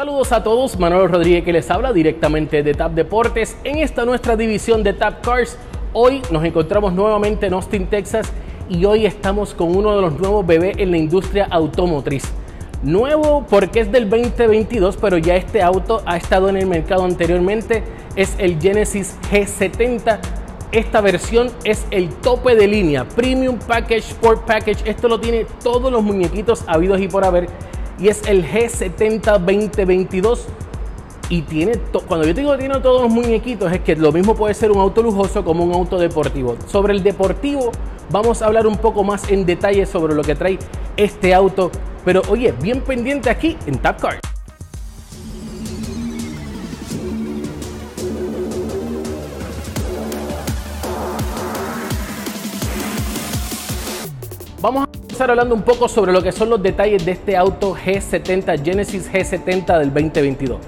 Saludos a todos, Manuel Rodríguez que les habla directamente de TAP Deportes en esta nuestra división de TAP Cars. Hoy nos encontramos nuevamente en Austin, Texas y hoy estamos con uno de los nuevos bebés en la industria automotriz. Nuevo porque es del 2022, pero ya este auto ha estado en el mercado anteriormente. Es el Genesis G70. Esta versión es el tope de línea, Premium Package, Sport Package. Esto lo tiene todos los muñequitos habidos y por haber. Y es el G70 2022 y tiene cuando yo digo que tiene todos los muñequitos es que lo mismo puede ser un auto lujoso como un auto deportivo. Sobre el deportivo vamos a hablar un poco más en detalle sobre lo que trae este auto, pero oye, bien pendiente aquí en Tap Hablando un poco sobre lo que son los detalles de este auto G70 Genesis G70 del 2022.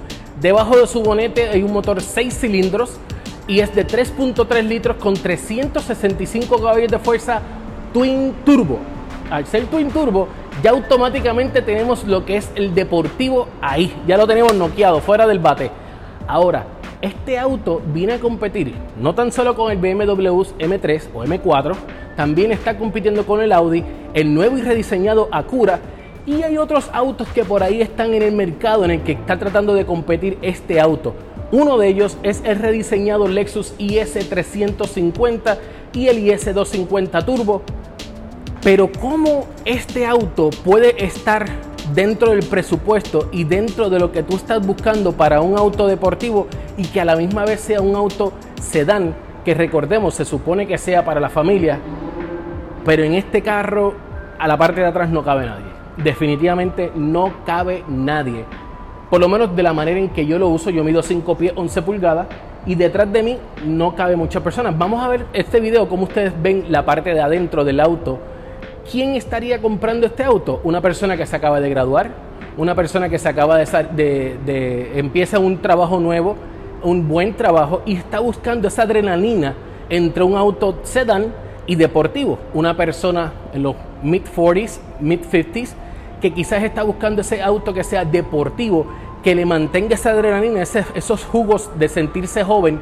Debajo de su bonete hay un motor 6 cilindros y es de 3.3 litros con 365 caballos de fuerza Twin Turbo. Al ser Twin Turbo, ya automáticamente tenemos lo que es el deportivo ahí. Ya lo tenemos noqueado, fuera del bate. Ahora, este auto viene a competir no tan solo con el BMW M3 o M4, también está compitiendo con el Audi, el nuevo y rediseñado Acura y hay otros autos que por ahí están en el mercado en el que está tratando de competir este auto. Uno de ellos es el rediseñado Lexus IS350 y el IS250 Turbo. Pero ¿cómo este auto puede estar dentro del presupuesto y dentro de lo que tú estás buscando para un auto deportivo y que a la misma vez sea un auto sedán, que recordemos se supone que sea para la familia, pero en este carro a la parte de atrás no cabe nadie definitivamente no cabe nadie. Por lo menos de la manera en que yo lo uso, yo mido 5 pies 11 pulgadas y detrás de mí no cabe muchas personas. Vamos a ver este video, como ustedes ven la parte de adentro del auto. ¿Quién estaría comprando este auto? Una persona que se acaba de graduar, una persona que se acaba de, de, de empieza un trabajo nuevo, un buen trabajo y está buscando esa adrenalina entre un auto sedán y deportivo. Una persona en los mid 40s, mid 50s, que quizás está buscando ese auto que sea deportivo, que le mantenga esa adrenalina, esos jugos de sentirse joven,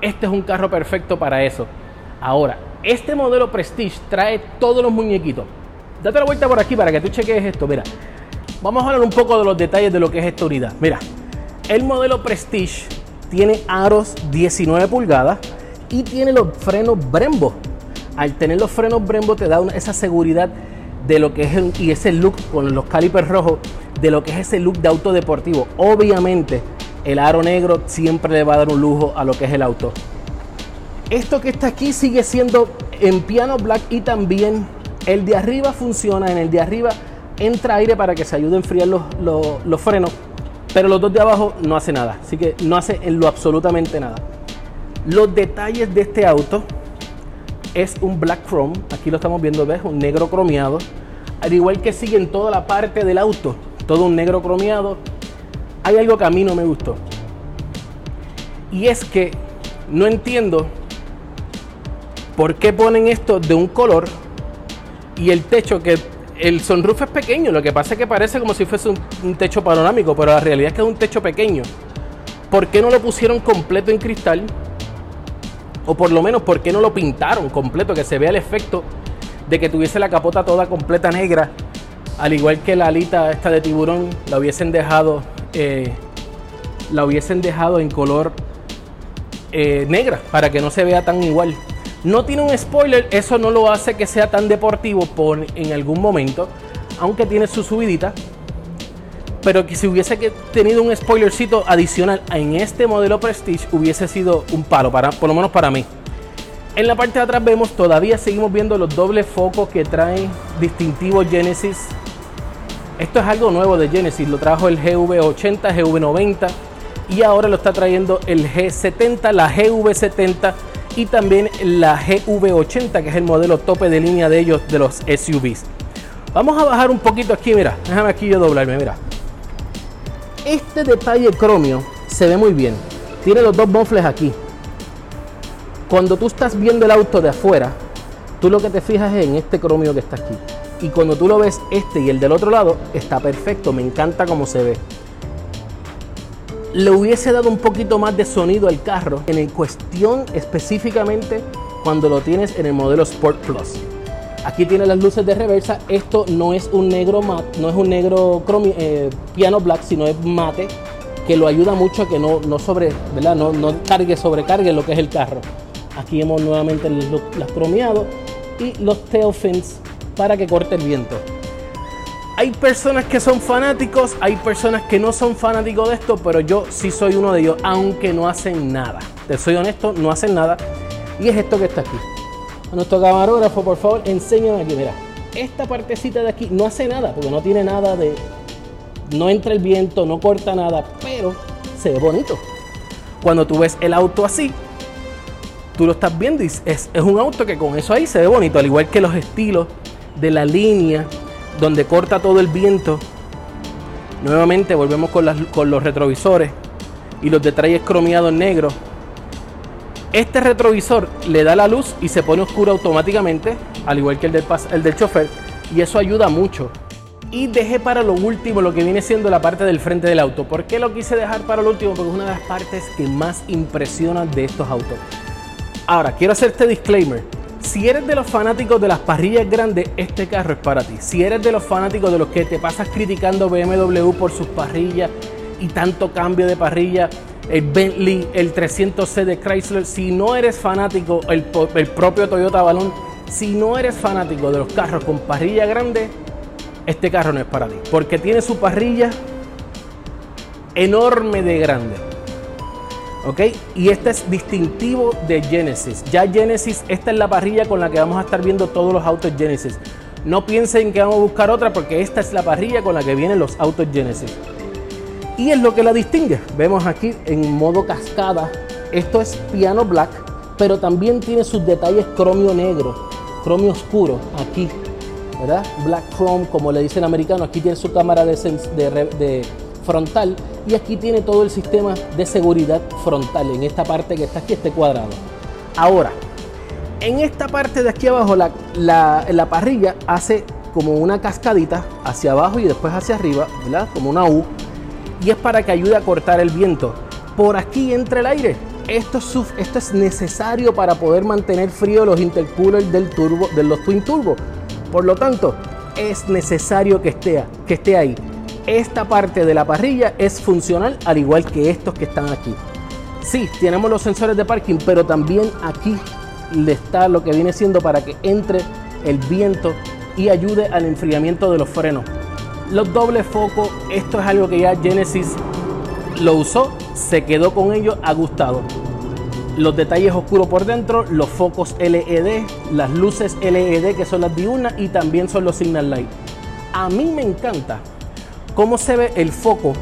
este es un carro perfecto para eso. Ahora, este modelo Prestige trae todos los muñequitos. Date la vuelta por aquí para que tú cheques esto. Mira, vamos a hablar un poco de los detalles de lo que es esta unidad. Mira, el modelo Prestige tiene aros 19 pulgadas y tiene los frenos Brembo. Al tener los frenos Brembo te da esa seguridad de lo que es y ese look con los calipers rojos, de lo que es ese look de auto deportivo. Obviamente, el aro negro siempre le va a dar un lujo a lo que es el auto. Esto que está aquí sigue siendo en piano black y también el de arriba funciona. En el de arriba entra aire para que se ayude a enfriar los, los frenos, pero los dos de abajo no hace nada. Así que no hace en lo absolutamente nada. Los detalles de este auto es un black chrome. Aquí lo estamos viendo, ¿ves? Un negro cromeado. Al igual que sigue en toda la parte del auto, todo un negro cromeado. Hay algo que a mí no me gustó. Y es que no entiendo por qué ponen esto de un color y el techo que el sunroof es pequeño, lo que pasa es que parece como si fuese un, un, techo panorámico, pero la realidad es que es un techo pequeño. ¿Por qué no lo pusieron completo en cristal? O por lo menos, ¿por qué no lo pintaron completo? Que se vea el efecto de que tuviese la capota toda completa negra. Al igual que la alita esta de tiburón, la hubiesen dejado, eh, la hubiesen dejado en color eh, negra para que no se vea tan igual. No tiene un spoiler, eso no lo hace que sea tan deportivo por, en algún momento, aunque tiene su subidita pero que si hubiese tenido un spoilercito adicional en este modelo Prestige hubiese sido un palo, para, por lo menos para mí. En la parte de atrás vemos, todavía seguimos viendo los dobles focos que trae distintivo Genesis. Esto es algo nuevo de Genesis, lo trajo el GV80, GV90 y ahora lo está trayendo el G70, la GV70 y también la GV80, que es el modelo tope de línea de ellos, de los SUVs. Vamos a bajar un poquito aquí, mira, déjame aquí yo doblarme, mira. Este detalle cromio se ve muy bien. Tiene los dos bofles aquí. Cuando tú estás viendo el auto de afuera, tú lo que te fijas es en este cromio que está aquí. Y cuando tú lo ves este y el del otro lado, está perfecto. Me encanta cómo se ve. le hubiese dado un poquito más de sonido al carro en cuestión específicamente cuando lo tienes en el modelo Sport Plus. Aquí tiene las luces de reversa. Esto no es un negro no es un negro eh, piano black, sino es mate, que lo ayuda mucho a que no, no sobre, ¿verdad? No, no cargue, sobrecargue lo que es el carro. Aquí hemos nuevamente las cromeado y los tail fins para que corte el viento. Hay personas que son fanáticos, hay personas que no son fanáticos de esto, pero yo sí soy uno de ellos, aunque no hacen nada. Te soy honesto, no hacen nada. Y es esto que está aquí. A nuestro camarógrafo, por favor, enséñame aquí. Mira, esta partecita de aquí no hace nada, porque no tiene nada de. No entra el viento, no corta nada, pero se ve bonito. Cuando tú ves el auto así, tú lo estás viendo y es, es un auto que con eso ahí se ve bonito, al igual que los estilos de la línea donde corta todo el viento. Nuevamente volvemos con, con los retrovisores y los detalles cromeados negros. Este retrovisor le da la luz y se pone oscuro automáticamente, al igual que el del, el del chofer, y eso ayuda mucho. Y dejé para lo último lo que viene siendo la parte del frente del auto. ¿Por qué lo quise dejar para lo último? Porque es una de las partes que más impresionan de estos autos. Ahora, quiero hacerte disclaimer. Si eres de los fanáticos de las parrillas grandes, este carro es para ti. Si eres de los fanáticos de los que te pasas criticando BMW por sus parrillas y tanto cambio de parrilla, el Bentley, el 300C de Chrysler, si no eres fanático, el, el propio Toyota Balón, si no eres fanático de los carros con parrilla grande, este carro no es para ti. Porque tiene su parrilla enorme de grande. ¿ok? Y este es distintivo de Genesis. Ya Genesis, esta es la parrilla con la que vamos a estar viendo todos los autos Genesis. No piensen que vamos a buscar otra porque esta es la parrilla con la que vienen los autos Genesis. Y es lo que la distingue. Vemos aquí en modo cascada. Esto es piano black, pero también tiene sus detalles cromio negro, cromio oscuro aquí, ¿verdad? Black chrome, como le dicen americano. Aquí tiene su cámara de, de frontal y aquí tiene todo el sistema de seguridad frontal en esta parte que está aquí, este cuadrado. Ahora, en esta parte de aquí abajo, la, la, parrilla hace como una cascadita hacia abajo y después hacia arriba, ¿verdad? Como una U. Y es para que ayude a cortar el viento. Por aquí entra el aire. Esto es, necesario para poder mantener frío los intercoolers del turbo, de los twin turbo. Por lo tanto, es necesario que esté, que esté ahí esta parte de la parrilla es funcional al igual que estos que están aquí. Sí, tenemos los sensores de parking, pero también aquí le está lo que viene siendo para que entre el viento y ayude al enfriamiento de los frenos. Los dobles focos, esto es algo que ya Genesis lo usó, se quedó con ellos, ha gustado. Los detalles oscuros por dentro, los focos LED, las luces LED que son las diurnas y también son los signal light. A mí me encanta cómo se ve el foco,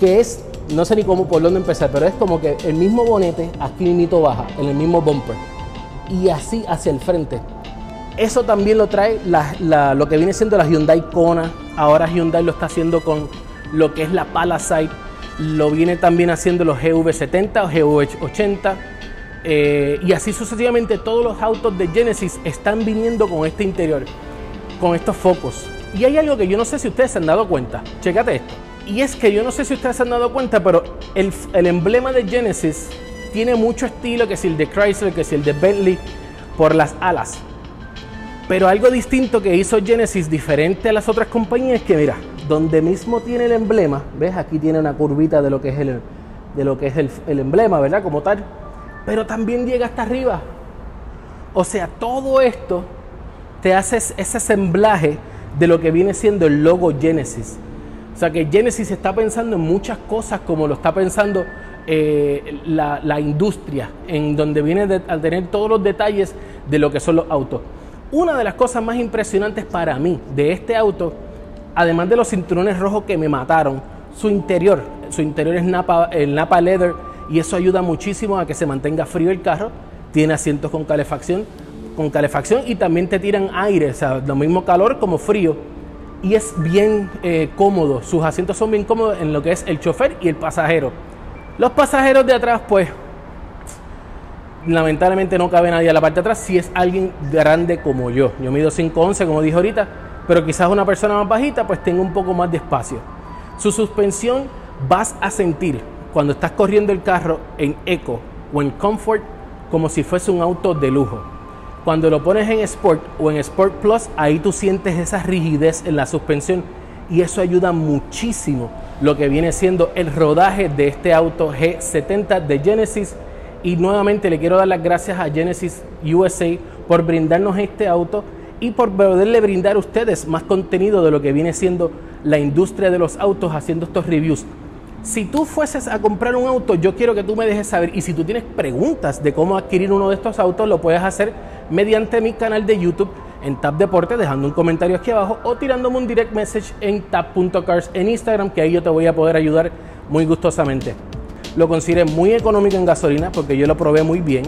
que es, no sé ni cómo por dónde empezar, pero es como que el mismo bonete aquí mismo baja, en el mismo bumper, y así hacia el frente. Eso también lo trae lo que viene siendo la Hyundai Kona. Ahora Hyundai lo está haciendo con lo que es la Palisade. Lo viene también haciendo los GV70 o GV80. Eh, y así sucesivamente todos los autos de Genesis están viniendo con este interior, con estos focos. Y hay algo que yo no sé si ustedes se han dado cuenta. Chécate esto. Y es que yo no sé si ustedes se han dado cuenta, pero el, emblema de Genesis tiene mucho estilo, que si el de Chrysler, que si el de Bentley, por las alas. Pero algo distinto que hizo Genesis, diferente a las otras compañías, es que mira, donde mismo tiene el emblema, ves, aquí tiene una curvita de lo que es el, de lo que es el, emblema, ¿verdad? Como tal. Pero también llega hasta arriba. O sea, todo esto te hace ese semblaje de lo que viene siendo el logo Genesis. O sea que Genesis está pensando en muchas cosas como lo está pensando eh, la, industria, en donde viene a tener todos los detalles de lo que son los autos. Una de las cosas más impresionantes para mí de este auto, además de los cinturones rojos que me mataron, su interior, su interior es Napa, el Napa Leather y eso ayuda muchísimo a que se mantenga frío el carro, tiene asientos con calefacción, con calefacción y también te tiran aire, o sea, lo mismo calor como frío. Y es bien eh, cómodo, sus asientos son bien cómodos en lo que es el chofer y el pasajero. Los pasajeros de atrás, pues, lamentablemente no cabe nadie a la parte de atrás si es alguien grande como yo. Yo mido 5'11, como dije ahorita, pero quizás una persona más bajita, pues tenga un poco más de espacio. Su suspensión vas a sentir cuando estás corriendo el carro en Eco o en Comfort como si fuese un auto de lujo. Cuando lo pones en Sport o en Sport Plus, ahí tú sientes esa rigidez en la suspensión y eso ayuda muchísimo lo que viene siendo el rodaje de este auto G70 de Genesis. Y nuevamente le quiero dar las gracias a Genesis USA por brindarnos este auto y por poderle brindar a ustedes más contenido de lo que viene siendo la industria de los autos haciendo estos reviews. Si tú fueses a comprar un auto, yo quiero que tú me dejes saber y si tú tienes preguntas de cómo adquirir uno de estos autos, lo puedes hacer mediante mi canal de YouTube en Tap Deporte, dejando un comentario aquí abajo o tirándome un direct message en tap.cars en Instagram, que ahí yo te voy a poder ayudar muy gustosamente. Lo consideré muy económico en gasolina porque yo lo probé muy bien.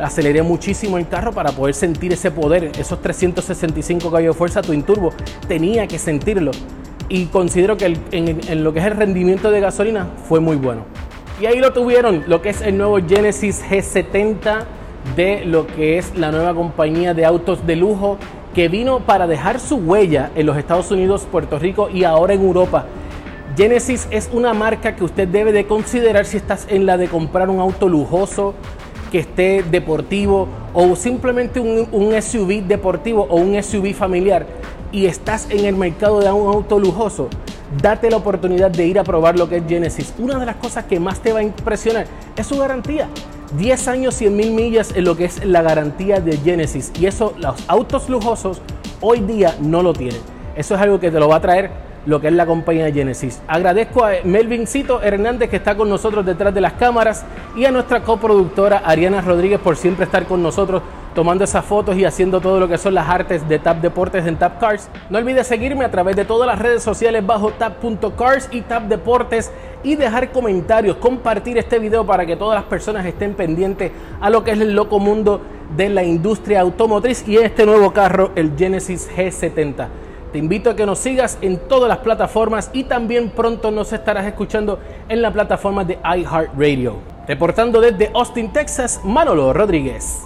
Aceleré muchísimo el carro para poder sentir ese poder, esos 365 caballos de fuerza Twin Turbo. Tenía que sentirlo y considero que en, lo que es el rendimiento de gasolina fue muy bueno. Y ahí lo tuvieron, lo que es el nuevo Genesis G70 de lo que es la nueva compañía de autos de lujo que vino para dejar su huella en los Estados Unidos, Puerto Rico y ahora en Europa. Genesis es una marca que usted debe de considerar si estás en la de comprar un auto lujoso, que esté deportivo o simplemente un, un SUV deportivo o un SUV familiar y estás en el mercado de un auto lujoso, date la oportunidad de ir a probar lo que es Genesis. Una de las cosas que más te va a impresionar es su garantía. 10 años, 100 mil millas en lo que es la garantía de Genesis. Y eso los autos lujosos hoy día no lo tienen. Eso es algo que te lo va a traer lo que es la compañía Genesis. Agradezco a Melvincito Hernández que está con nosotros detrás de las cámaras y a nuestra coproductora Ariana Rodríguez por siempre estar con nosotros tomando esas fotos y haciendo todo lo que son las artes de Tap Deportes en Tap Cars. No olvides seguirme a través de todas las redes sociales bajo tap.cars y Tap Deportes y dejar comentarios, compartir este video para que todas las personas estén pendientes a lo que es el loco mundo de la industria automotriz y este nuevo carro, el Genesis G70. Te invito a que nos sigas en todas las plataformas y también pronto nos estarás escuchando en la plataforma de iHeartRadio. Reportando desde Austin, Texas, Manolo Rodríguez.